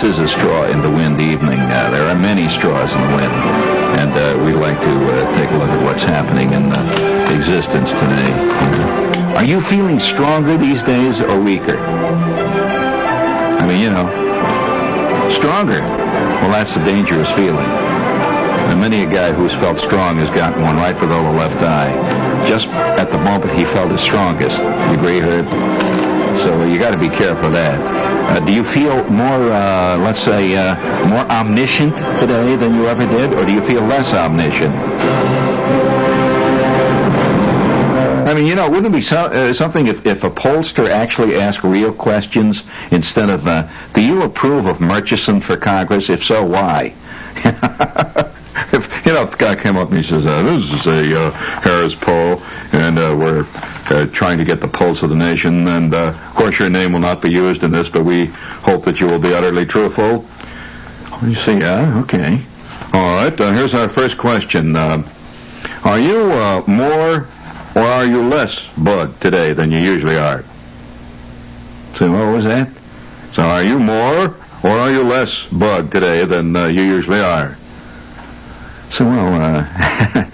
this is a straw in the wind evening. Uh, there are many straws in the wind, and uh, we'd like to uh, take a look at what's happening in uh, existence today. Are you feeling stronger these days or weaker? I mean, you know, stronger. Well, that's a dangerous feeling. And many a guy who's felt strong has gotten one right below the left eye, just at the moment he felt his strongest. You agree, Herb? So you got to be careful of that. Uh, do you feel more, uh, let's say, uh, more omniscient today than you ever did, or do you feel less omniscient? I mean, you know, wouldn't it be so, uh, something if, if a pollster actually asked real questions instead of, uh, do you approve of Murchison for Congress? If so, why? if, you know, if the guy came up and he says, uh, this is a uh, Harris poll, and uh, we're uh, trying to get the pulse of the nation, and uh, of course your name will not be used in this, but we hope that you will be utterly truthful. You see, yeah, okay. All right, uh, here's our first question. Uh, are you uh, more or are you less bugged today than you usually are? So what was that? So are you more or are you less bugged today than uh, you usually are? So well, uh,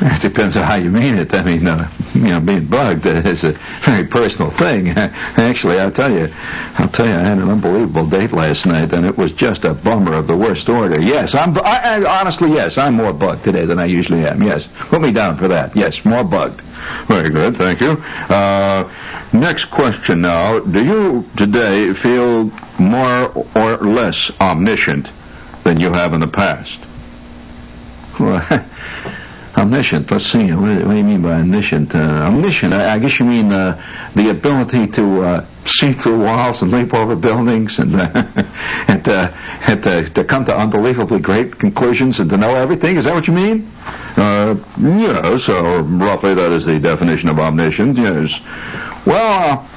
it depends on how you mean it. I mean, uh, you know, being bugged is a very personal thing. Actually, I'll tell you, I'll tell you, I had an unbelievable date last night, and it was just a bummer of the worst order. Yes, I'm. I, I, honestly, yes, I'm more bugged today than I usually am. Yes, put me down for that. Yes, more bugged. Very good, thank you. Uh, next question now. Do you today feel more or less omniscient than you have in the past? Well, omniscient. Let's see. What, do you mean by omniscient? Uh, omniscient. I, I, guess you mean uh, the ability to uh, see through walls and leap over buildings and uh, and, uh, and to, to come to unbelievably great conclusions and to know everything. Is that what you mean? Uh, yes. So roughly, that is the definition of omniscient. Yes. Well.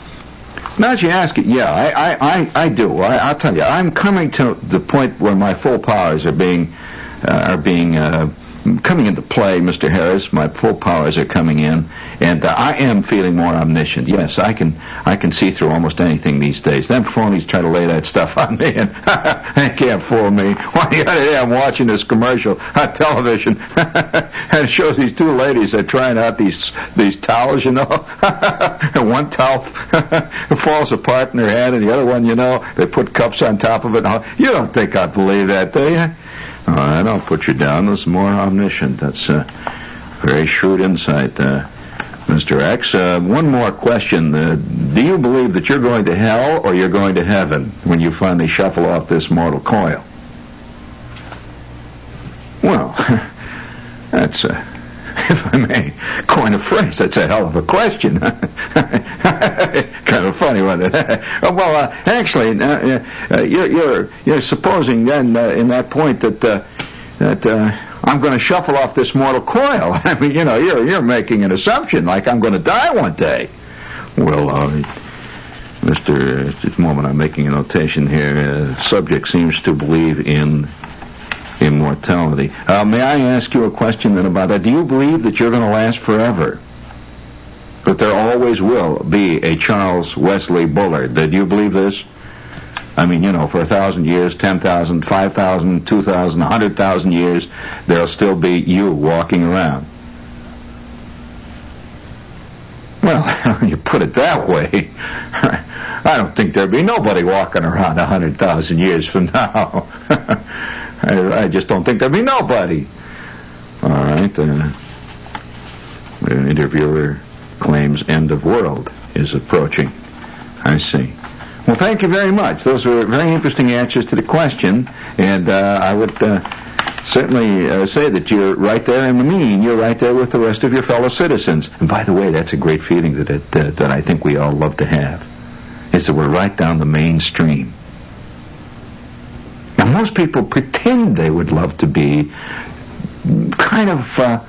Now that you ask it, yeah, I, I, I, I do. I, I'll tell you, I'm coming to the point where my full powers are being uh, are being uh, coming into play, Mr. Harris. My full powers are coming in, and uh, I am feeling more omniscient. Yes, I can I can see through almost anything these days. Them phonies try to lay that stuff on me, and they can't fool me. One day, I'm watching this commercial on television, and it shows these two ladies that are trying out these these towels, you know, and one towel falls apart in their hand, and the other one, you know, they put cups on top of it. You don't think I believe that, do you? All right, I'll put you down as more omniscient. That's a very shrewd insight, uh, Mr. X. Uh, one more question. Uh, do you believe that you're going to hell or you're going to heaven when you finally shuffle off this mortal coil? Well, that's a if I may coin a phrase, that's a hell of a question. kind of funny one. well, uh, actually, uh, uh, you're, you're, you're supposing then uh, in that point that uh, that uh, I'm going to shuffle off this mortal coil. I mean, you know, you're you're making an assumption like I'm going to die one day. Well, Mr. At this moment, I'm making a notation here. subject seems to believe in immortality. Uh, may I ask you a question then about that? Do you believe that you're going to last forever? That there always will be a Charles Wesley Bullard. Do you believe this? I mean, you know, for a thousand years, ten thousand, five thousand, two thousand, a hundred thousand years, there'll still be you walking around. Well, you put it that way. I don't think there'd be nobody walking around a hundred thousand years from now. I, I just don't think there'll be nobody. All right. Uh, interviewer claims end of world is approaching. I see. Well, thank you very much. Those were very interesting answers to the question, and uh, I would uh, certainly uh, say that you're right there in the mean. You're right there with the rest of your fellow citizens. And by the way, that's a great feeling that it, that I think we all love to have. Is that we're right down the mainstream. Now, most people pretend they would love to be kind of uh,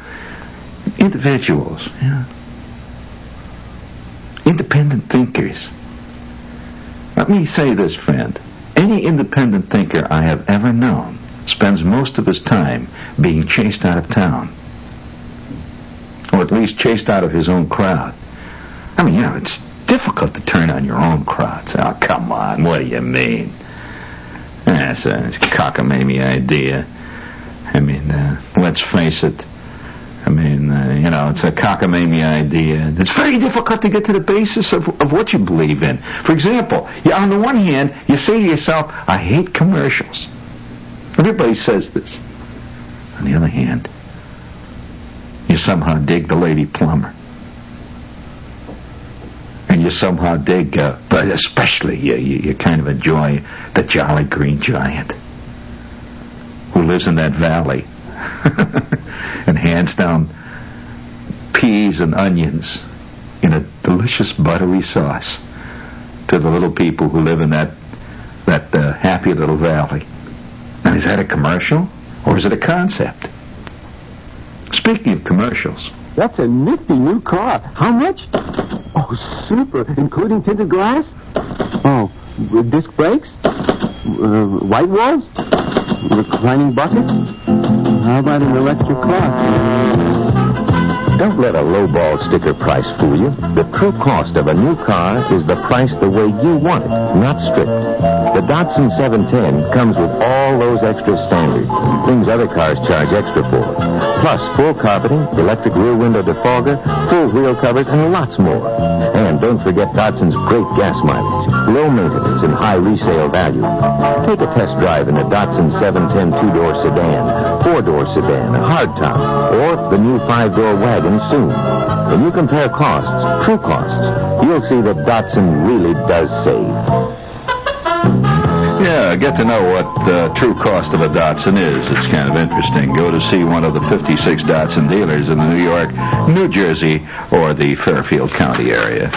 individuals, independent thinkers. Let me say this, friend. Any independent thinker I have ever known spends most of his time being chased out of town. Or at least chased out of his own crowd. I mean, you know, it's difficult to turn on your own crowd. Oh, come on, what do you mean? That's a cockamamie idea. I mean, uh, let's face it. I mean, uh, you know, it's a cockamamie idea. It's very difficult to get to the basis of, of what you believe in. For example, you, on the one hand, you say to yourself, I hate commercials. Everybody says this. On the other hand, you somehow dig the lady plumber. And you somehow dig, uh, but especially you, you, you kind of enjoy the Jolly Green Giant who lives in that valley and hands down peas and onions in a delicious buttery sauce to the little people who live in that that uh, happy little valley. Now, is that a commercial or is it a concept? Speaking of commercials, That's a nifty new car. How much? Oh, super. Including tinted glass? Oh, disc brakes? Uh, white walls? Reclining buckets? How about an electric car? Don't let a lowball sticker price fool you. The true cost of a new car is the price the way you want it, not stripped. The Datsun 710 comes with all those extra standards, things other cars charge extra for. Plus full carpeting, electric rear window defogger, full wheel covers, and lots more. And don't forget Datsun's great gas mileage, low maintenance, and high resale value. Take a test drive in the Datsun 710 two-door sedan, four-door sedan, hardtop, or the new five-door wagon soon. When you compare costs, true costs, you'll see that Datsun really does save. Yeah, get to know what the true cost of a Datsun is. It's kind of interesting. Go to see one of the 56 Datsun dealers in New York, New Jersey, or the Fairfield County area.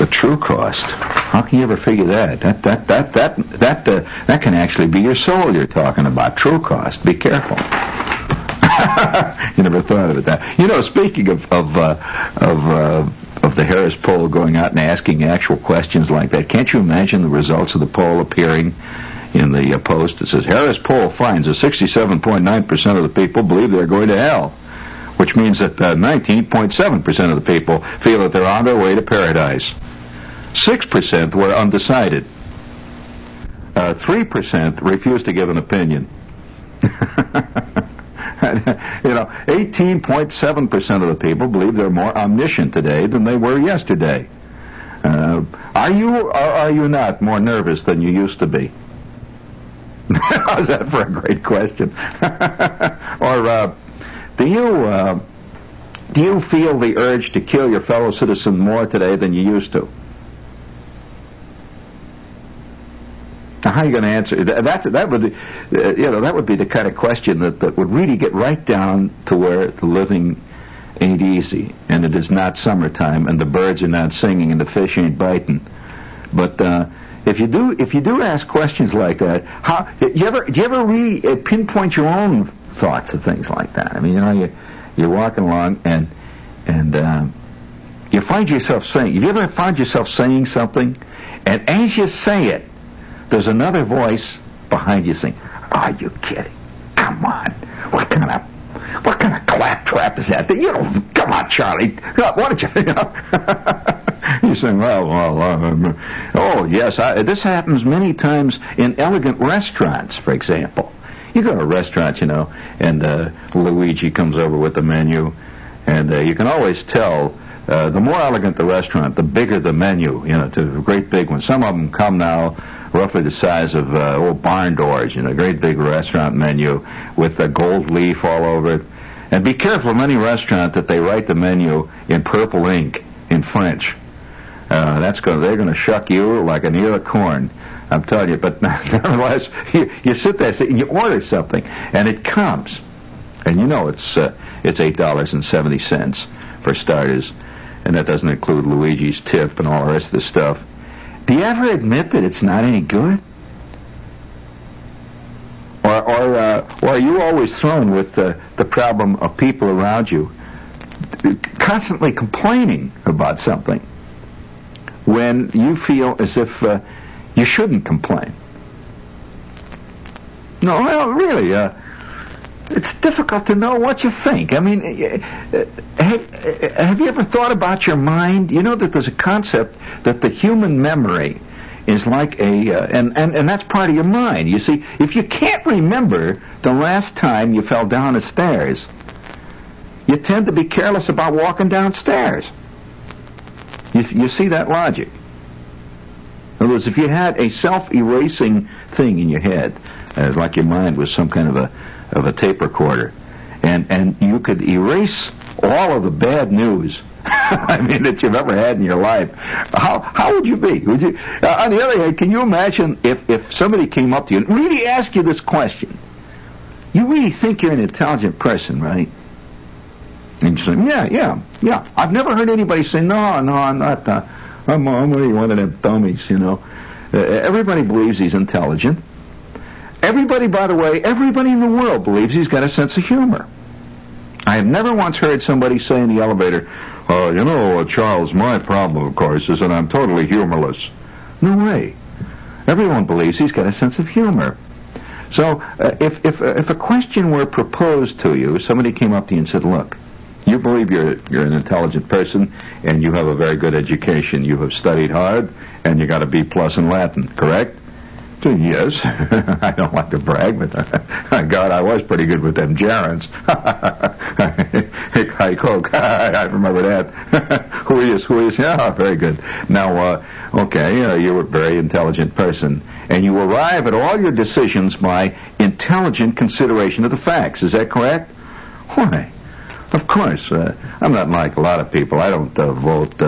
The true cost. How can you ever figure that? That that that that that uh, that can actually be your soul you're talking about. True cost. Be careful. you never thought of it that. You know, speaking of of uh, of uh, of the Harris poll going out and asking actual questions like that, can't you imagine the results of the poll appearing in the uh, post? It says Harris poll finds that 67.9 percent of the people believe they're going to hell, which means that uh, 19.7 percent of the people feel that they're on their way to paradise. Six percent were undecided. Uh, Three percent refused to give an opinion. you know, 18.7% of the people believe they're more omniscient today than they were yesterday. Uh, are you or are you not more nervous than you used to be? How's that for a great question? or uh, do you uh, do you feel the urge to kill your fellow citizen more today than you used to? Now, how are you going to answer that? That, would, uh, you know, that would be the kind of question that, that would really get right down to where the living ain't easy, and it is not summertime, and the birds are not singing, and the fish ain't biting. But uh, if you do, if you do ask questions like that, how you ever, do you ever re uh, pinpoint your own thoughts of things like that? I mean, you know, you you're walking along and and um, you find yourself saying, you ever found yourself saying something, and as you say it there's another voice behind you saying, "Are you kidding? Come on! What kind of what kind of claptrap is that? You know, come on, Charlie. Why don't you?" you know? Saying, "Well, well, uh, oh yes, I, this happens many times in elegant restaurants, for example. You go to a restaurant, you know, and uh, Luigi comes over with the menu, and uh, you can always tell." Uh, the more elegant the restaurant, the bigger the menu. You know, to a great big one. Some of them come now roughly the size of uh, old barn doors. You know, a great big restaurant menu with a gold leaf all over it. And be careful in any restaurant that they write the menu in purple ink in French. Uh, that's going. They're going to shuck you like an ear of corn. I'm telling you. But nevertheless, you, you sit there and you order something, and it comes, and you know it's uh, it's eight dollars and seventy cents for starters and that doesn't include Luigi's tip and all the rest of the stuff. Do you ever admit that it's not any good? Or, or, uh, or are you always thrown with the, the problem of people around you constantly complaining about something? when you feel as if uh, you shouldn't complain? No, well, really, uh, it's difficult to know what you think. I mean, uh, have, have you ever thought about your mind? You know that there's a concept that the human memory is like a, uh, and, and, and that's part of your mind. You see, if you can't remember the last time you fell down the stairs, you tend to be careless about walking downstairs. You, you see that logic? In other words, if you had a self-erasing thing in your head, uh, like your mind was some kind of a of a tape recorder, and and you could erase all of the bad news. I mean that you've ever had in your life. How how would you be? Would you? Uh, on the other hand, can you imagine if if somebody came up to you and really asked you this question? You really think you're an intelligent person, right? And you say, yeah, yeah, yeah. I've never heard anybody say, no, no, I'm not. Uh, I'm, I'm really one of them dummies, you know. Uh, everybody believes he's intelligent. Everybody, by the way, everybody in the world believes he's got a sense of humor. I have never once heard somebody say in the elevator, uh, you know, uh, Charles, my problem, of course, is that I'm totally humorless. No way. Everyone believes he's got a sense of humor. So uh, if, if, uh, if a question were proposed to you, somebody came up to you and said, look, you believe you're, you're an intelligent person and you have a very good education. You have studied hard and you got a B plus in Latin, correct? Yes, I don't like to brag, but God, I was pretty good with them gerunds. Hi, Coke. I remember that. who is? Who is? Yeah, very good. Now, uh, okay, uh, you're a very intelligent person, and you arrive at all your decisions by intelligent consideration of the facts. Is that correct? Why? Of course. Uh, I'm not like a lot of people. I don't uh, vote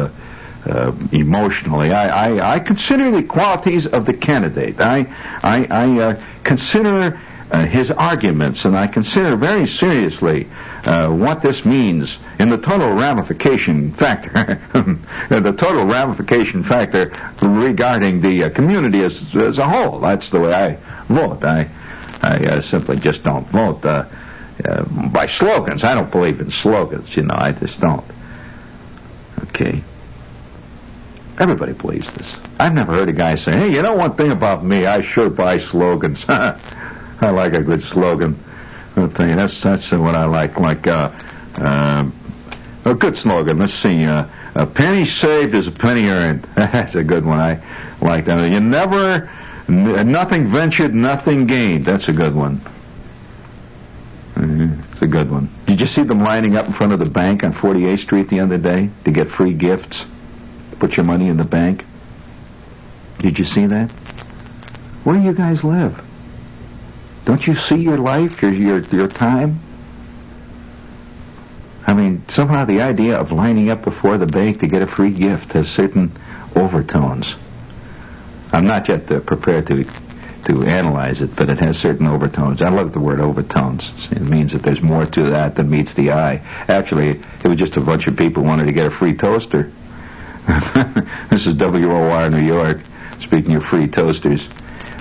uh, emotionally. I, I, I, consider the qualities of the candidate. I, I, I uh, consider uh, his arguments, and I consider very seriously uh, what this means in the total ramification factor, the total ramification factor regarding the uh, community as, as a whole. That's the way I vote. I, I uh, simply just don't vote by slogans. I don't believe in slogans. You know, I just don't. Okay. Everybody believes this. I've never heard a guy say, hey, you know one thing about me, I sure buy slogans. I like a good slogan. I'll tell you, that's, that's what I like. Like, uh, uh, a good slogan. Let's see. Uh, a penny saved is a penny earned. that's a good one. I like that. You never, n- nothing ventured, nothing gained. That's a good one. Mm-hmm. It's a good one. Did you see them lining up in front of the bank on 48th Street the other day to get free gifts? Put your money in the bank. Did you see that? Where do you guys live? Don't you see your life, your your your time? I mean, somehow the idea of lining up before the bank to get a free gift has certain overtones. I'm not yet uh, prepared to to analyze it, but it has certain overtones. I love the word overtones. It means that there's more to that than meets the eye. Actually, it was just a bunch of people wanted to get a free toaster. this is WOR New York, speaking of free toasters.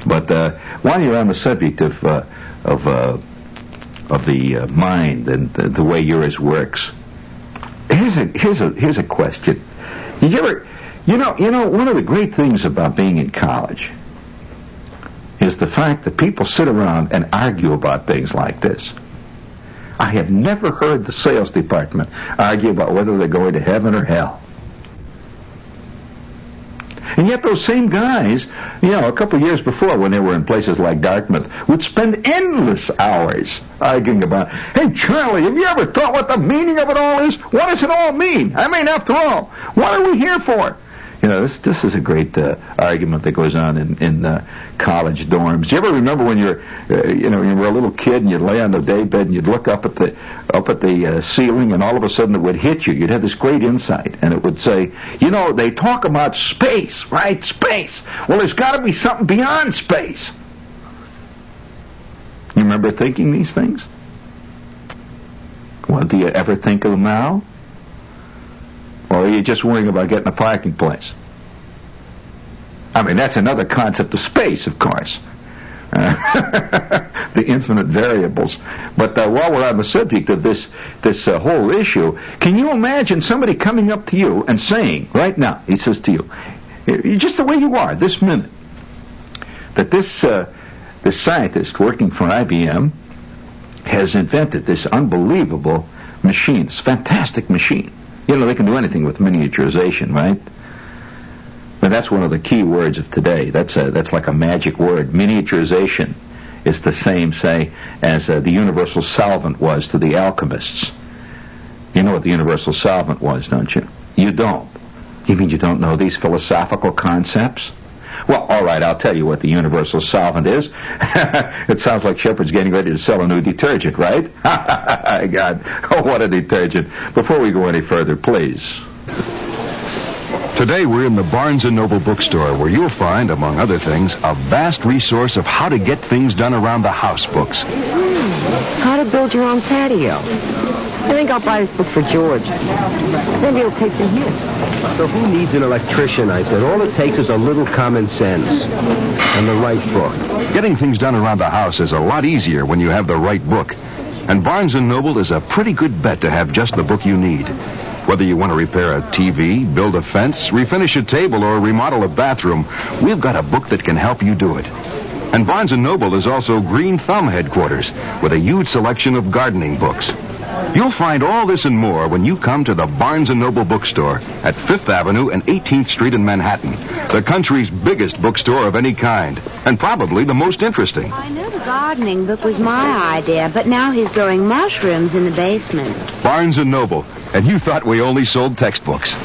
But uh, while you're on the subject of uh, of uh, of the uh, mind and the, the, way yours works, here's a here's a here's a question. Did you ever, you know, you know, one of the great things about being in college is the fact that people sit around and argue about things like this. I have never heard the sales department argue about whether they're going to heaven or hell. And yet those same guys, you know, a couple of years before when they were in places like Dartmouth, would spend endless hours arguing about, hey, Charlie, have you ever thought what the meaning of it all is? What does it all mean? I mean, after all, what are we here for? You know, this this is a great uh, argument that goes on in in uh, college dorms. Do you ever remember when you're, uh, you know, you were a little kid and you'd lay on the daybed and you'd look up at the up at the uh, ceiling and all of a sudden it would hit you. You'd have this great insight and it would say, you know, they talk about space, right? Space. Well, there's got to be something beyond space. You remember thinking these things? Well, do you ever think of them now? Are you just worrying about getting a parking place? I mean, that's another concept of space, of course. The infinite variables. But uh, while we're on the subject of this this uh, whole issue, can you imagine somebody coming up to you and saying, right now, he says to you, just the way you are this minute, that this uh, this scientist working for IBM has invented this unbelievable machine, this fantastic machine. You know, they can do anything with miniaturization, right? That's one of the key words of today. That's a, that's like a magic word. Miniaturization is the same, say, as uh, the universal solvent was to the alchemists. You know what the universal solvent was, don't you? You don't. You mean you don't know these philosophical concepts? Well, all right, I'll tell you what the universal solvent is. it sounds like Shepherd's getting ready to sell a new detergent, right? God, oh, what a detergent. Before we go any further, please. Today we're in the Barnes & Noble bookstore where you'll find, among other things, a vast resource of how to get things done around the house books. How to build your own patio. I think I'll buy this book for George. Maybe he'll take the hint. So who needs an electrician? I said. All it takes is a little common sense and the right book. Getting things done around the house is a lot easier when you have the right book. And Barnes & Noble is a pretty good bet to have just the book you need. Whether you want to repair a TV, build a fence, refinish a table, or remodel a bathroom, we've got a book that can help you do it. And Barnes & Noble is also Green Thumb headquarters with a huge selection of gardening books. You'll find all this and more when you come to the Barnes & Noble bookstore at 5th Avenue and 18th Street in Manhattan, the country's biggest bookstore of any kind, and probably the most interesting. I know the gardening book was my idea, but now he's growing mushrooms in the basement. Barnes & Noble, and you thought we only sold textbooks.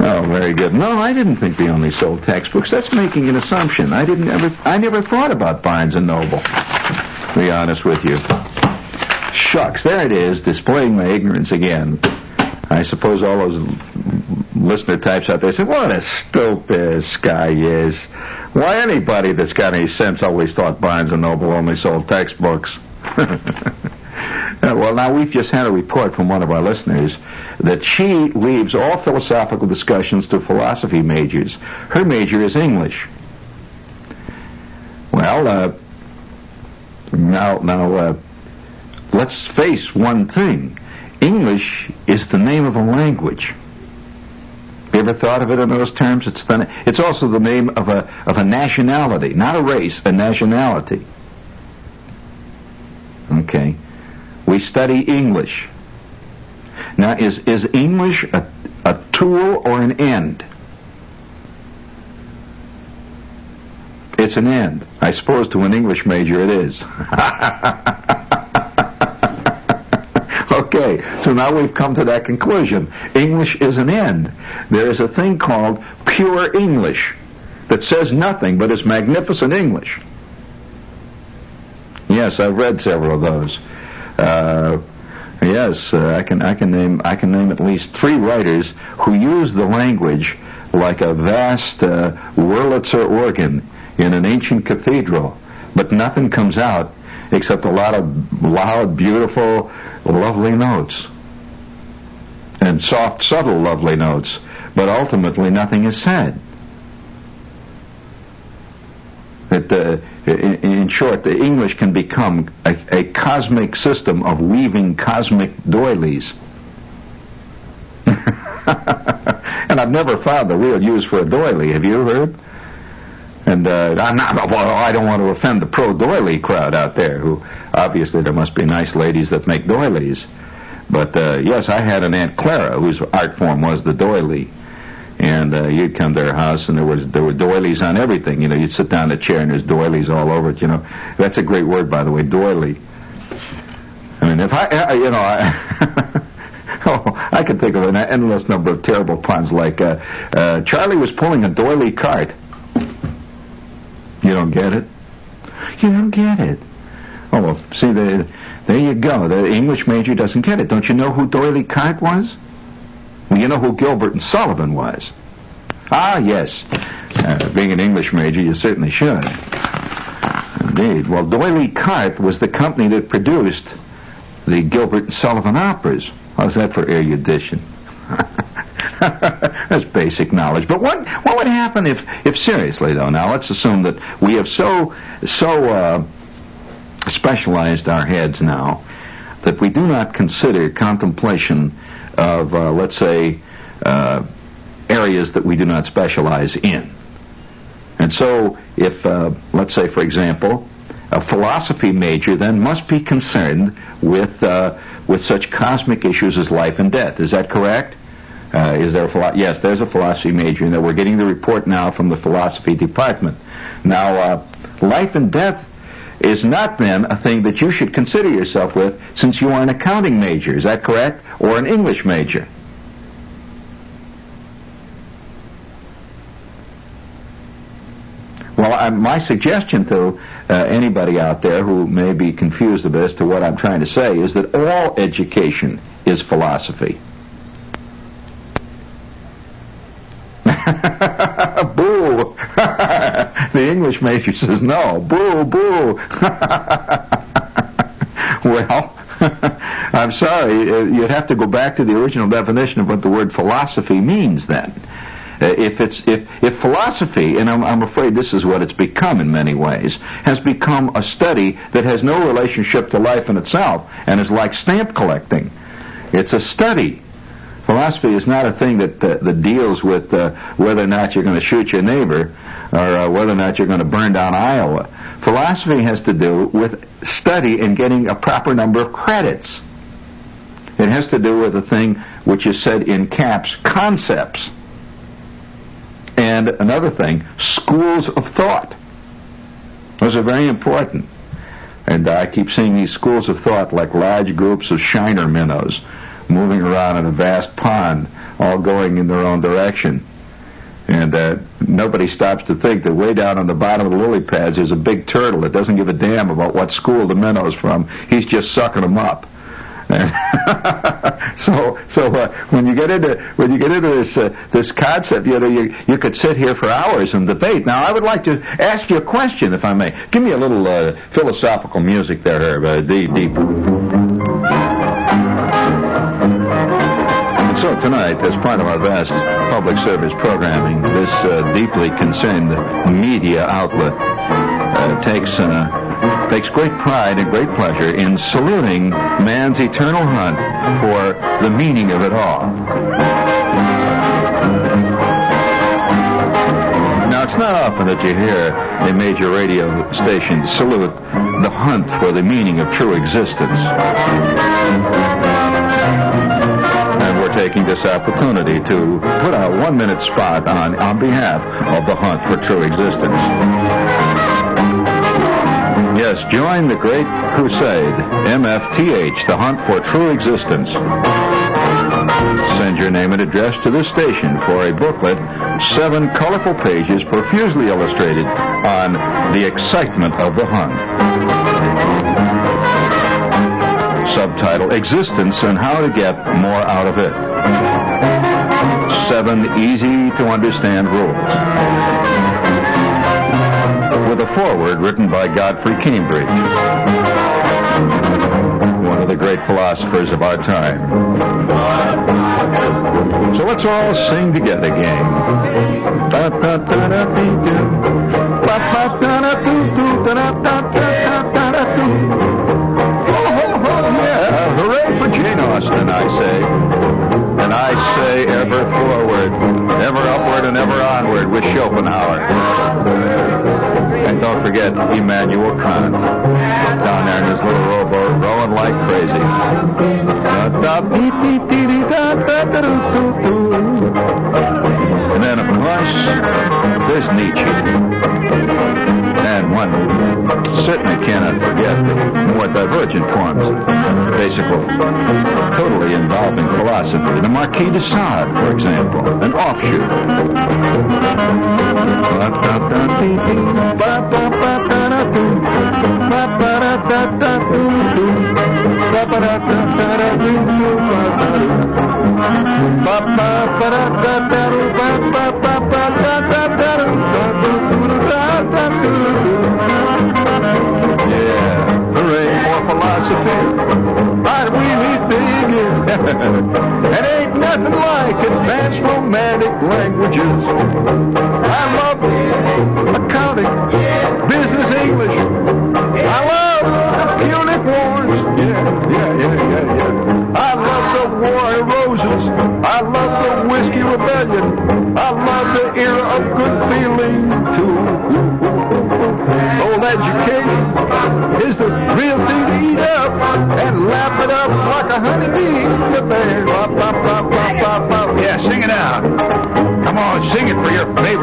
Oh, very good. No, I didn't think we only sold textbooks. That's making an assumption. I didn't ever. I never thought about Barnes and Noble. To be honest with you. Shucks, there it is, displaying my ignorance again. I suppose all those listener types out there say, "What a stupid guy is." Why anybody that's got any sense always thought Barnes and Noble only sold textbooks? Uh, well, now we've just had a report from one of our listeners that she leaves all philosophical discussions to philosophy majors. Her major is English. Well, uh, now, now, uh, let's face one thing: English is the name of a language. You ever thought of it in those terms? It's the, it's also the name of a of a nationality, not a race, a nationality. Okay. We study English. Now, is, is English a, a tool or an end? It's an end. I suppose to an English major it is. so now we've come to that conclusion. English is an end. There is a thing called pure English that says nothing but is magnificent English. Yes, I've read several of those. Uh, yes, uh, I can I can name I can name at least three writers who use the language like a vast uh, Wurlitzer organ in an ancient cathedral, but nothing comes out except a lot of loud, beautiful, lovely notes and soft, subtle, lovely notes, but ultimately nothing is said. That uh, in, short, the English can become a, a, cosmic system of weaving cosmic doilies. and I've never found the real use for a doily. Have you heard? And uh, I'm not. Well, I don't want to offend the pro doily crowd out there. Who obviously there must be nice ladies that make doilies. But uh, yes, I had an Aunt Clara whose art form was the doily and uh, you'd come to her house and there was there were doilies on everything. You know, you'd sit down in a chair and there's doilies all over it. You know, that's a great word by the way, doily. I mean, if I, I you know, I, oh, I could think of an endless number of terrible puns like uh, uh, Charlie was pulling a doily cart. You don't get it. You don't get it. Oh well, see the, there you go. The English major doesn't get it. Don't you know who D'Oyly Carte was? Well, you know who Gilbert and Sullivan was? Ah, yes. Uh, being an English major, you certainly should. Indeed. Well, D'Oyly Carte was the company that produced the Gilbert and Sullivan operas. How's that for erudition? Basic knowledge. But what what would happen if, if seriously though? Now let's assume that we have so so uh, specialized our heads now that we do not consider contemplation of, uh, let's say, uh, areas that we do not specialize in. And so, if, uh, let's say, for example, a philosophy major then must be concerned with uh, with such cosmic issues as life and death. Is that correct? Uh, is there a philo- yes? There's a philosophy major, and we're getting the report now from the philosophy department. Now, uh, life and death is not then a thing that you should consider yourself with, since you are an accounting major. Is that correct? Or an English major? Well, I, my suggestion to uh, anybody out there who may be confused a bit as to what I'm trying to say is that all education is philosophy. boo! the English major says no. Boo, boo. well, I'm sorry. uh, You'd have to go back to the original definition of what the word philosophy means then. Uh, if it's if if philosophy, and I'm, I'm afraid this is what it's become in many ways, has become a study that has no relationship to life in itself and is like stamp collecting. It's a study. Philosophy is not a thing that uh, that deals with uh, whether or not you're going to shoot your neighbor or uh, whether or not you're going to burn down Iowa. Philosophy has to do with study and getting a proper number of credits. It has to do with a thing which is said in caps, concepts. And another thing, schools of thought. Those are very important. And I keep seeing these schools of thought like large groups of shiner minnows moving around in a vast pond, all going in their own direction. And uh, nobody stops to think that way down on the bottom of the lily pads there's a big turtle that doesn't give a damn about what school the minnow's from. He's just sucking them up. so, so uh, when you get into when you get into this uh, this concept, you know, you you could sit here for hours and debate. Now, I would like to ask you a question, if I may. Give me a little uh, philosophical music there, Herb. Uh, deep, deep. So tonight, as part of our vast public service programming, this uh, deeply concerned media outlet uh, takes uh, takes great pride and great pleasure in saluting man's eternal hunt for the meaning of it all. Now, it's not often that you hear a major radio station salute the hunt for the meaning of true existence. Taking this opportunity to put a one-minute spot on on behalf of the hunt for true existence. Yes, join the great crusade, MFTH, the hunt for true existence. Send your name and address to this station for a booklet, seven colorful pages profusely illustrated on the excitement of the hunt. Subtitle, Existence and How to Get More Out of It. Seven easy to understand rules with a foreword written by Godfrey Cambridge, one of the great philosophers of our time. So let's all sing together, gang. Forget Immanuel Kant down there in his little rowboat rowing like crazy. And then, of course, there's Nietzsche. And one certainly cannot forget the more divergent forms, basically, totally involving philosophy. The Marquis de Sade, for example, an offshoot.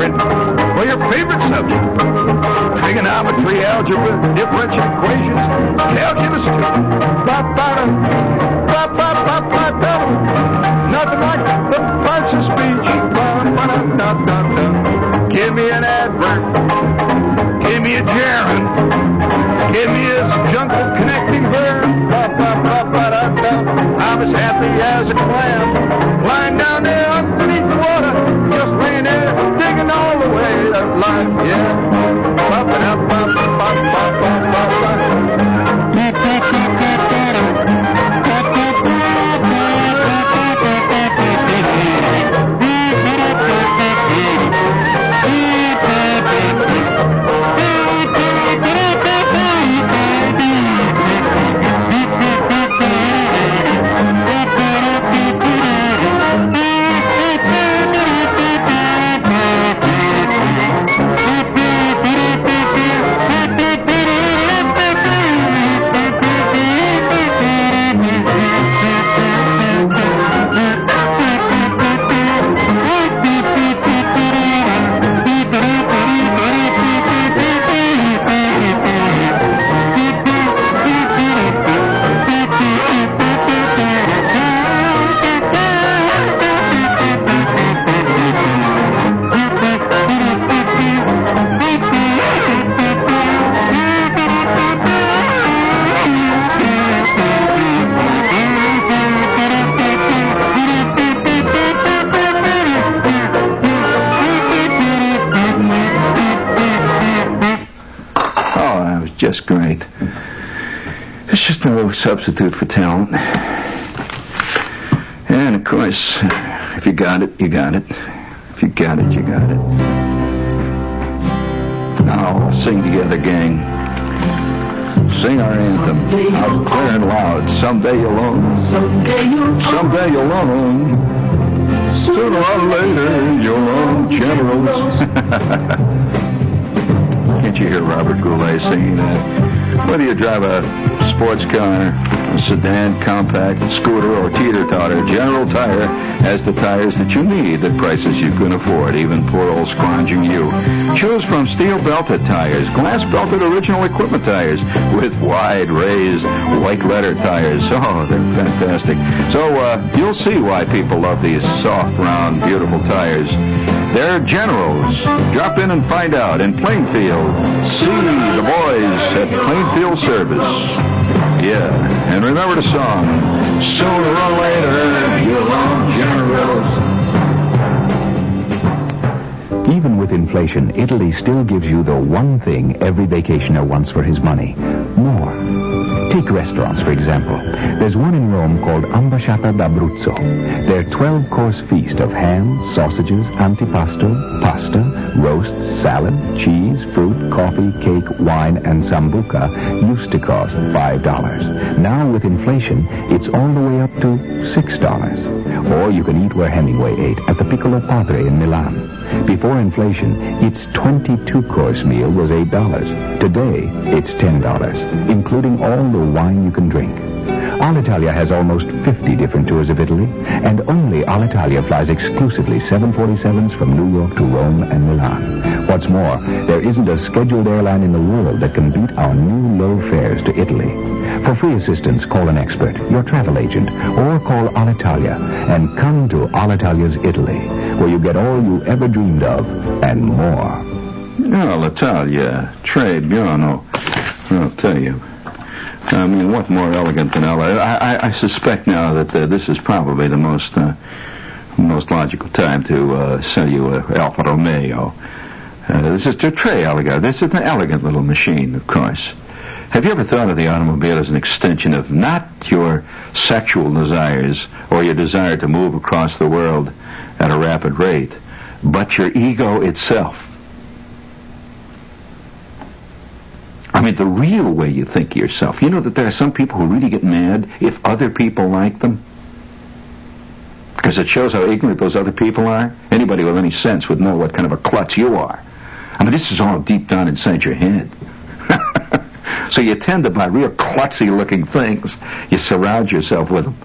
favorite, well, your favorite subject. Trigonometry, algebra, differential substitute for talent. And of course, if you got it, you got it. If you got it, you got it. Now, sing together, gang. Sing our anthem out clear and loud. Someday you'll own. Someday you'll Someday you'll own. Sooner or later you'll own generals. Can't you hear Robert Goulet singing that? Whether you drive a sports car, a sedan, compact, scooter, or teeter-totter, General Tire has the tires that you need at prices you can afford, even poor old scrounging you. Choose from steel-belted tires, glass-belted original equipment tires, with wide raised white letter tires. Oh, they're fantastic. So uh, you'll see why people love these soft, round, beautiful tires. They're generals. Drop in and find out in Plainfield. See the boys at Plainfield Service. Yeah, and remember the song. Sooner or later, you'll own generals. Even with inflation, Italy still gives you the one thing every vacationer wants for his money. More. Take restaurants, for example. There's one in Rome called Ambasciata d'Abruzzo. Their 12-course feast of ham, sausages, antipasto, pasta, roasts, salad, cheese, fruit, coffee, cake, wine, and sambuca used to cost $5. Now, with inflation, it's all the way up to $6. Or you can eat where Hemingway ate, at the Piccolo Padre in Milan. Before inflation, its 22-course meal was $8. Today, it's $10, including all the wine you can drink. Alitalia has almost 50 different tours of Italy, and only Alitalia flies exclusively 747s from New York to Rome and Milan. What's more, there isn't a scheduled airline in the world that can beat our new low fares to Italy. For free assistance, call an expert, your travel agent, or call Alitalia and come to Alitalia's Italy, where you get all you ever dreamed of and more. Alitalia, L'Italia, Tre Buono. I'll tell you. I mean, what more elegant than LA? I, I, I suspect now that uh, this is probably the most uh, most logical time to uh, sell you a Alfa Romeo. Uh, this is a Tre Elegant. This is an elegant little machine, of course. Have you ever thought of the automobile as an extension of not your sexual desires or your desire to move across the world at a rapid rate, but your ego itself? Mean, the real way you think of yourself. You know that there are some people who really get mad if other people like them? Because it shows how ignorant those other people are. Anybody with any sense would know what kind of a klutz you are. I mean, this is all deep down inside your head. so you tend to buy real klutzy looking things. You surround yourself with them.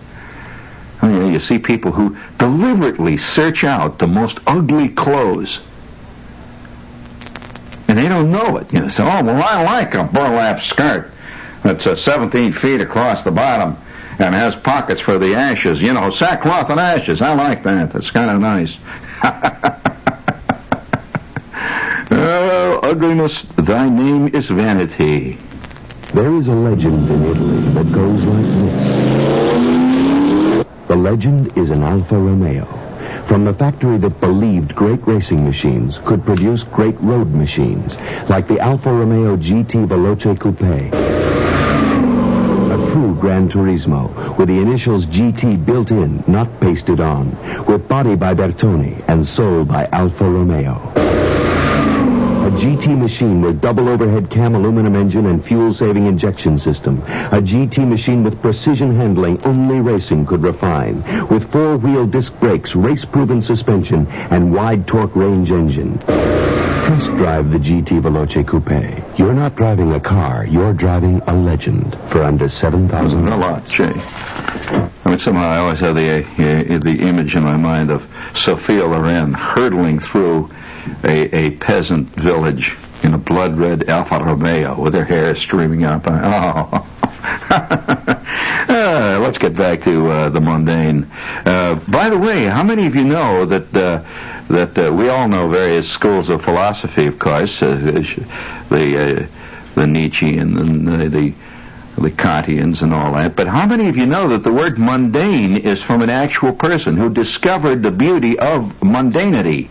Mean, oh, you see people who deliberately search out the most ugly clothes and they don't know it. You know, oh, well, I like a burlap skirt that's uh, 17 feet across the bottom and has pockets for the ashes. You know, sackcloth and ashes. I like that. That's kind of nice. oh, ugliness, thy name is vanity. There is a legend in Italy that goes like this. The legend is an Alfa Romeo. From the factory that believed great racing machines could produce great road machines, like the Alfa Romeo GT Veloce Coupe. A true Gran Turismo, with the initials GT built in, not pasted on, with body by Bertone and soul by Alfa Romeo. GT machine with double overhead cam aluminum engine and fuel-saving injection system. A GT machine with precision handling only racing could refine. With four-wheel disc brakes, race-proven suspension, and wide torque range engine. Test drive the GT Veloce Coupe. You're not driving a car, you're driving a legend for under 7000 A lot, Jay. I mean, somehow I always have the uh, the image in my mind of Sophia Loren hurtling through a, a peasant village in a blood red Alfa Romeo with her hair streaming up. Oh. uh, let's get back to uh, the mundane. Uh, by the way, how many of you know that uh, that uh, we all know various schools of philosophy, of course, uh, the the Nietzsche and the, the the Kantians and all that. But how many of you know that the word mundane is from an actual person who discovered the beauty of mundanity?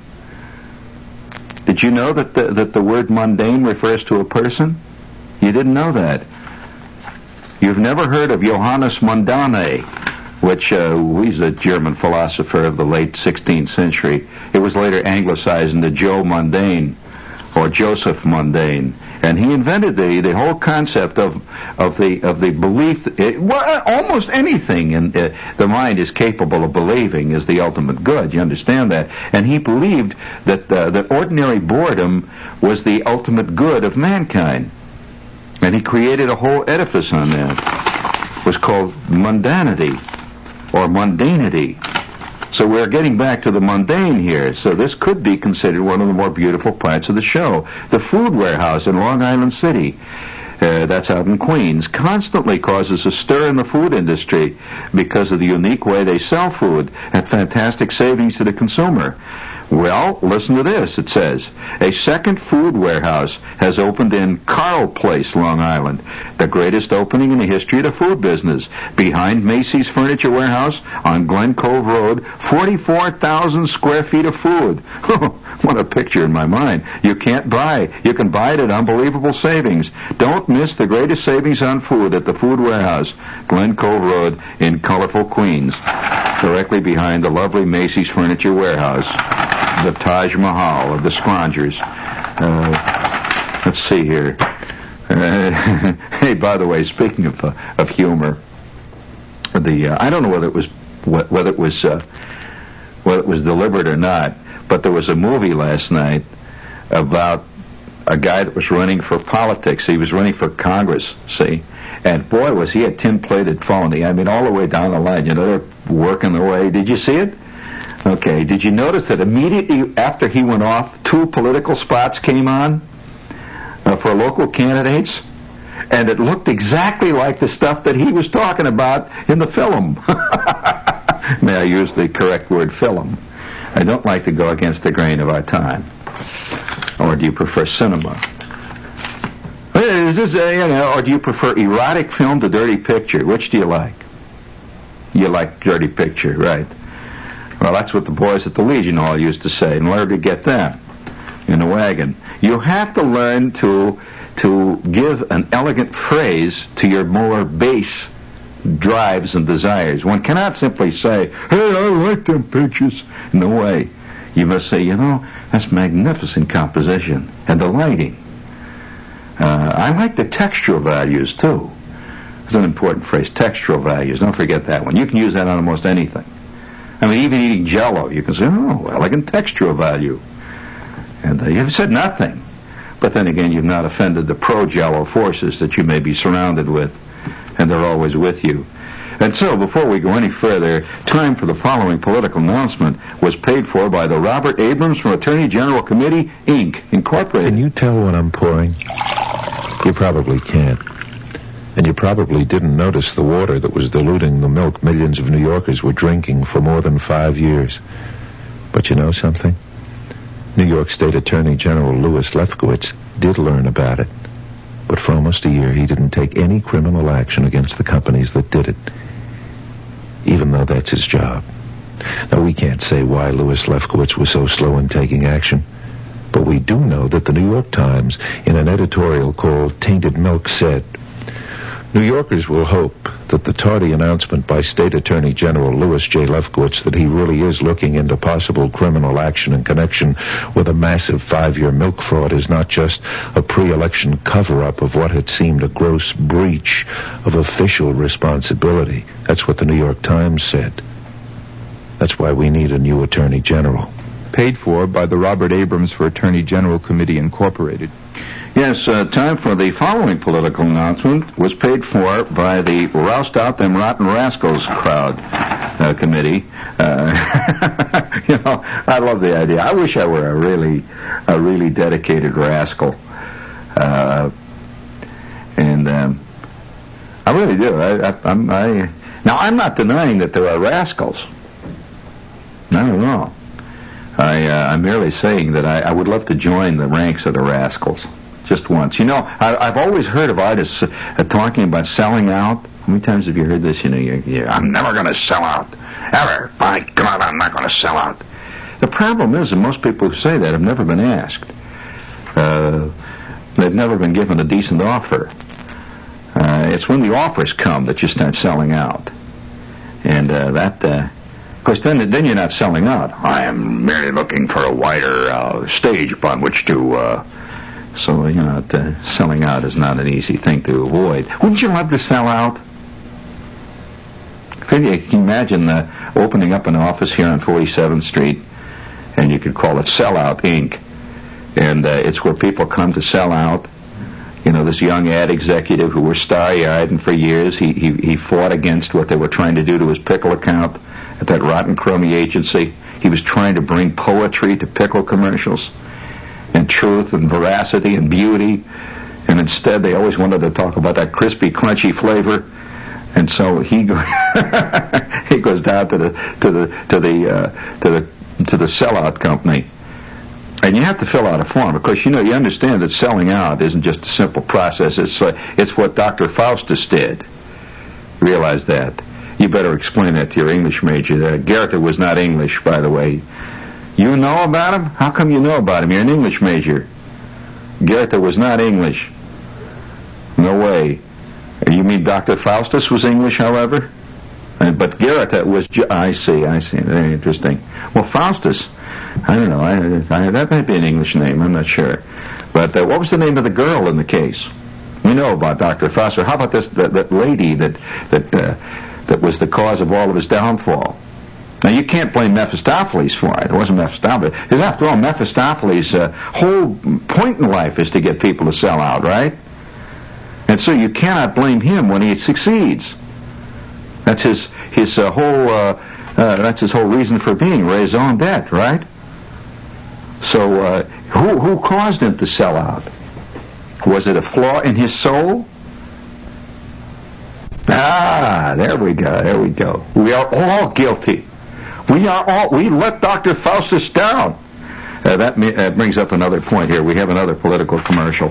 Did you know that the, that the word mundane refers to a person? You didn't know that. You've never heard of Johannes Mundane, which uh, he's a German philosopher of the late 16th century. It was later anglicized into Joe Mundane or Joseph Mundane, and he invented the the whole concept of of the of the belief. It, well, almost anything in uh, the mind is capable of believing is the ultimate good. You understand that? And he believed that uh, that ordinary boredom was the ultimate good of mankind, and he created a whole edifice on that. It was called mundanity or mundanity. So we're getting back to the mundane here. So this could be considered one of the more beautiful parts of the show. The food warehouse in Long Island City. Uh, that's out in Queens, constantly causes a stir in the food industry because of the unique way they sell food at fantastic savings to the consumer. Well, listen to this. It says, a second food warehouse has opened in Carle Place, Long Island, the greatest opening in the history of the food business. Behind Macy's Furniture Warehouse on Glen Cove Road, 44,000 square feet of food. what a picture in my mind. You can't buy. You can buy it at unbelievable savings. Don't miss the greatest savings on food at the Food Warehouse, Glen Cove Road in colorful Queens, directly behind the lovely Macy's Furniture Warehouse the Taj Mahal of the scroungers. Uh, let's see here. Uh, hey, by the way, speaking of uh, of humor, the uh, I don't know whether it was whether it was uh, whether it was deliberate or not, but there was a movie last night about a guy that was running for politics. He was running for Congress. See, and boy, was he a tin-plated phony. I mean, all the way down the line. You know, they're working their way. Did you see it? Okay, did you notice that immediately after he went off, two political spots came on uh, for local candidates? And it looked exactly like the stuff that he was talking about in the film. May I use the correct word, film? I don't like to go against the grain of our time. Or do you prefer cinema? Is this, you know, or do you prefer erotic film to dirty picture? Which do you like? You like dirty picture, right? Well, that's what the boys at the Legion Hall used to say in order to get them in the wagon. You have to learn to to give an elegant phrase to your more base drives and desires. One cannot simply say, "Hey, I like them pictures." No way. You must say, "You know, that's magnificent composition and the lighting." Uh, I like the textual values too. It's an important phrase, textual values. Don't forget that one. You can use that on almost anything. I mean, even eating Jello, you can say, "Oh, elegant textural value," and uh, you've said nothing. But then again, you've not offended the pro-Jello forces that you may be surrounded with, and they're always with you. And so, before we go any further, time for the following political announcement was paid for by the Robert Abrams from Attorney General Committee, Inc., Incorporated. Can you tell what I'm pouring? You probably can't. And you probably didn't notice the water that was diluting the milk millions of New Yorkers were drinking for more than five years. But you know something? New York State Attorney General Louis Lefkowitz did learn about it. But for almost a year, he didn't take any criminal action against the companies that did it, even though that's his job. Now, we can't say why Louis Lefkowitz was so slow in taking action, but we do know that the New York Times, in an editorial called Tainted Milk, said, New Yorkers will hope that the tardy announcement by State Attorney General Louis J. Lefkowitz that he really is looking into possible criminal action in connection with a massive five-year milk fraud is not just a pre-election cover-up of what had seemed a gross breach of official responsibility. That's what the New York Times said. That's why we need a new Attorney General. Paid for by the Robert Abrams for Attorney General Committee, Incorporated. Yes, uh, time for the following political announcement was paid for by the Roust Out Them Rotten Rascals crowd uh, committee. Uh, you know, I love the idea. I wish I were a really, a really dedicated rascal. Uh, and um, I really do. I, I, I'm, I, now, I'm not denying that there are rascals. Not at all. I, uh, I'm merely saying that I, I would love to join the ranks of the rascals just once. You know, I, have always heard of artists uh, talking about selling out. How many times have you heard this? You know, you're, you're, I'm never going to sell out. Ever. By God, I'm not going to sell out. The problem is that most people who say that have never been asked. Uh, They've never been given a decent offer. Uh, it's when the offers come that you start selling out. And uh, that, uh, of course, then then you're not selling out. I am merely looking for a wider uh, stage upon which to. So you know, uh, selling out is not an easy thing to avoid. Wouldn't you love to sell out? Can you imagine uh, opening up an office here on 47th Street, and you could call it Sellout Inc. And uh, it's where people come to sell out. You know, this young ad executive who was star-eyed, and for years he, he he fought against what they were trying to do to his pickle account at that rotten crummy agency. He was trying to bring poetry to pickle commercials, truth and veracity and beauty, and instead they always wanted to talk about that crispy, crunchy flavor. And so he go, he goes down to the to the to the uh, to the to the sellout company, and you have to fill out a form because you know you understand that selling out isn't just a simple process. It's uh, it's what Dr. Faustus did. Realize that. You better explain that to your English major. Uh, Goethe was not English, by the way. You know about him? How come you know about him? You're an English major. Goethe was not English. No way. You mean Dr. Faustus was English, however? Uh, but Goethe was. Ju- I see. I see. Very interesting. Well, Faustus. I don't know. I, I, that might be an English name. I'm not sure. But uh, what was the name of the girl in the case? We know about Dr. Faustus. How about this? That, that lady that that uh, that was the cause of all of his downfall. Now you can't blame Mephistopheles for it. It wasn't Mephistopheles. Because after all, Mephistopheles' uh, whole point in life is to get people to sell out, right? And so you cannot blame him when he succeeds. That's his his uh, whole uh, uh, that's his whole reason for being raison d'être, right? So uh, who who caused him to sell out? Was it a flaw in his soul? Ah, there we go. There we go. We are all guilty. We are all. We let Dr. Faustus down. Uh, that uh, brings up another point here. We have another political commercial.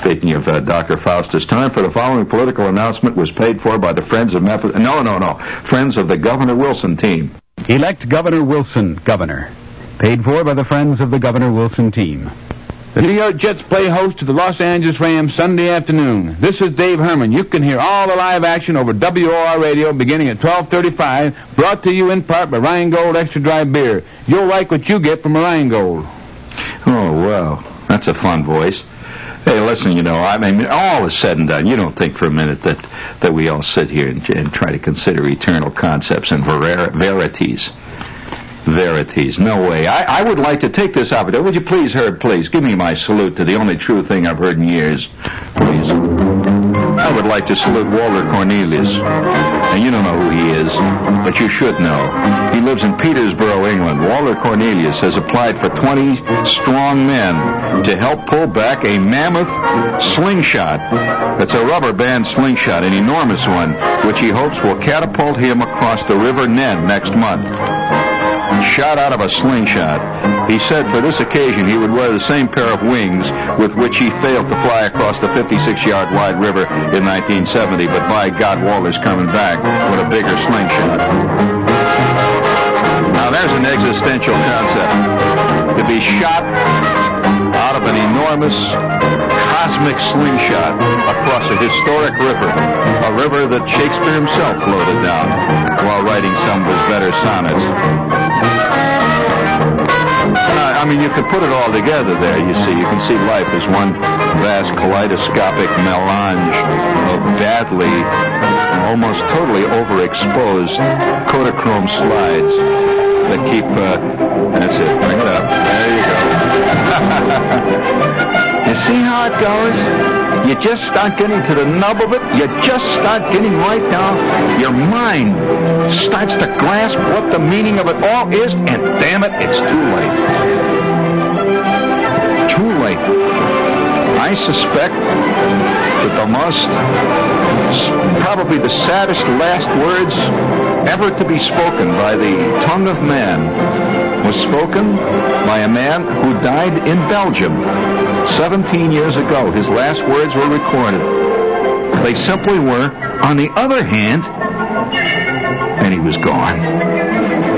Speaking of uh, Dr. Faustus, time for the following political announcement was paid for by the Friends of Memphis. No, no, no. Friends of the Governor Wilson team. Elect Governor Wilson governor. Paid for by the friends of the Governor Wilson team. The New York Jets play host to the Los Angeles Rams Sunday afternoon. This is Dave Herman. You can hear all the live action over WOR radio beginning at 12:35. Brought to you in part by Rheingold Extra Dry Beer. You'll like what you get from Rheingold. Oh, wow. That's a fun voice. Hey, listen, you know, I mean, all is said and done. You don't think for a minute that, that we all sit here and, and try to consider eternal concepts and ver- verities. Verities. No way. I, I would like to take this opportunity. Would you please, Herb, please, give me my salute to the only true thing I've heard in years. Please. I would like to salute Walter Cornelius. And you don't know who he is, but you should know. He lives in Peterborough, England. Walter Cornelius has applied for 20 strong men to help pull back a mammoth slingshot. It's a rubber band slingshot, an enormous one, which he hopes will catapult him across the River Nene next month shot out of a slingshot. He said for this occasion he would wear the same pair of wings with which he failed to fly across the 56-yard wide river in 1970, but by God, Walter's coming back with a bigger slingshot. Now there's an existential concept. To be shot out of an enormous cosmic slingshot across a historic river, a river that Shakespeare himself floated down while writing some of his better sonnets. I mean, you could put it all together there, you see. You can see life as one vast kaleidoscopic melange of badly, almost totally overexposed Kodachrome slides that keep, uh, that's it, bring it up. There you go. you see how it goes? You just start getting to the nub of it. You just start getting right down. Your mind starts to grasp what the meaning of it all is, and damn it, it's too late. Late. I suspect that the most, probably the saddest last words ever to be spoken by the tongue of man was spoken by a man who died in Belgium 17 years ago. His last words were recorded. They simply were, on the other hand, and he was gone.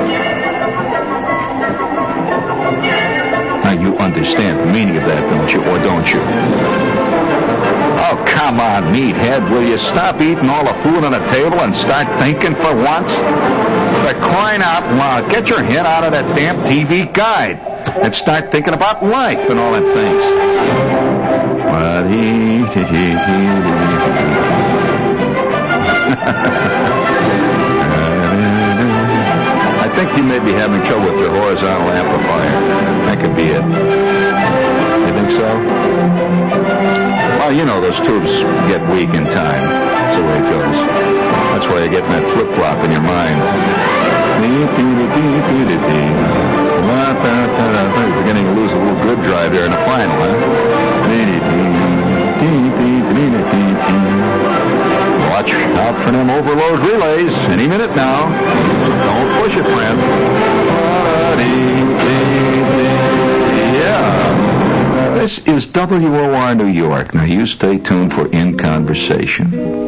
Understand the meaning of that, don't you? Or don't you? Oh, come on, meathead. Will you stop eating all the food on the table and start thinking for once? For crying out loud, get your head out of that damn TV guide and start thinking about life and all them things. You may be having trouble with your horizontal amplifier. That could be it. You think so? Well, you know those tubes get weak in time. That's the way it goes. That's why you're getting that flip-flop in your mind. You're beginning to lose a little good drive there in the final, huh? Watch out for them overload relays any minute now. Don't push it, friend. Yeah. This is WOR New York. Now you stay tuned for In Conversation.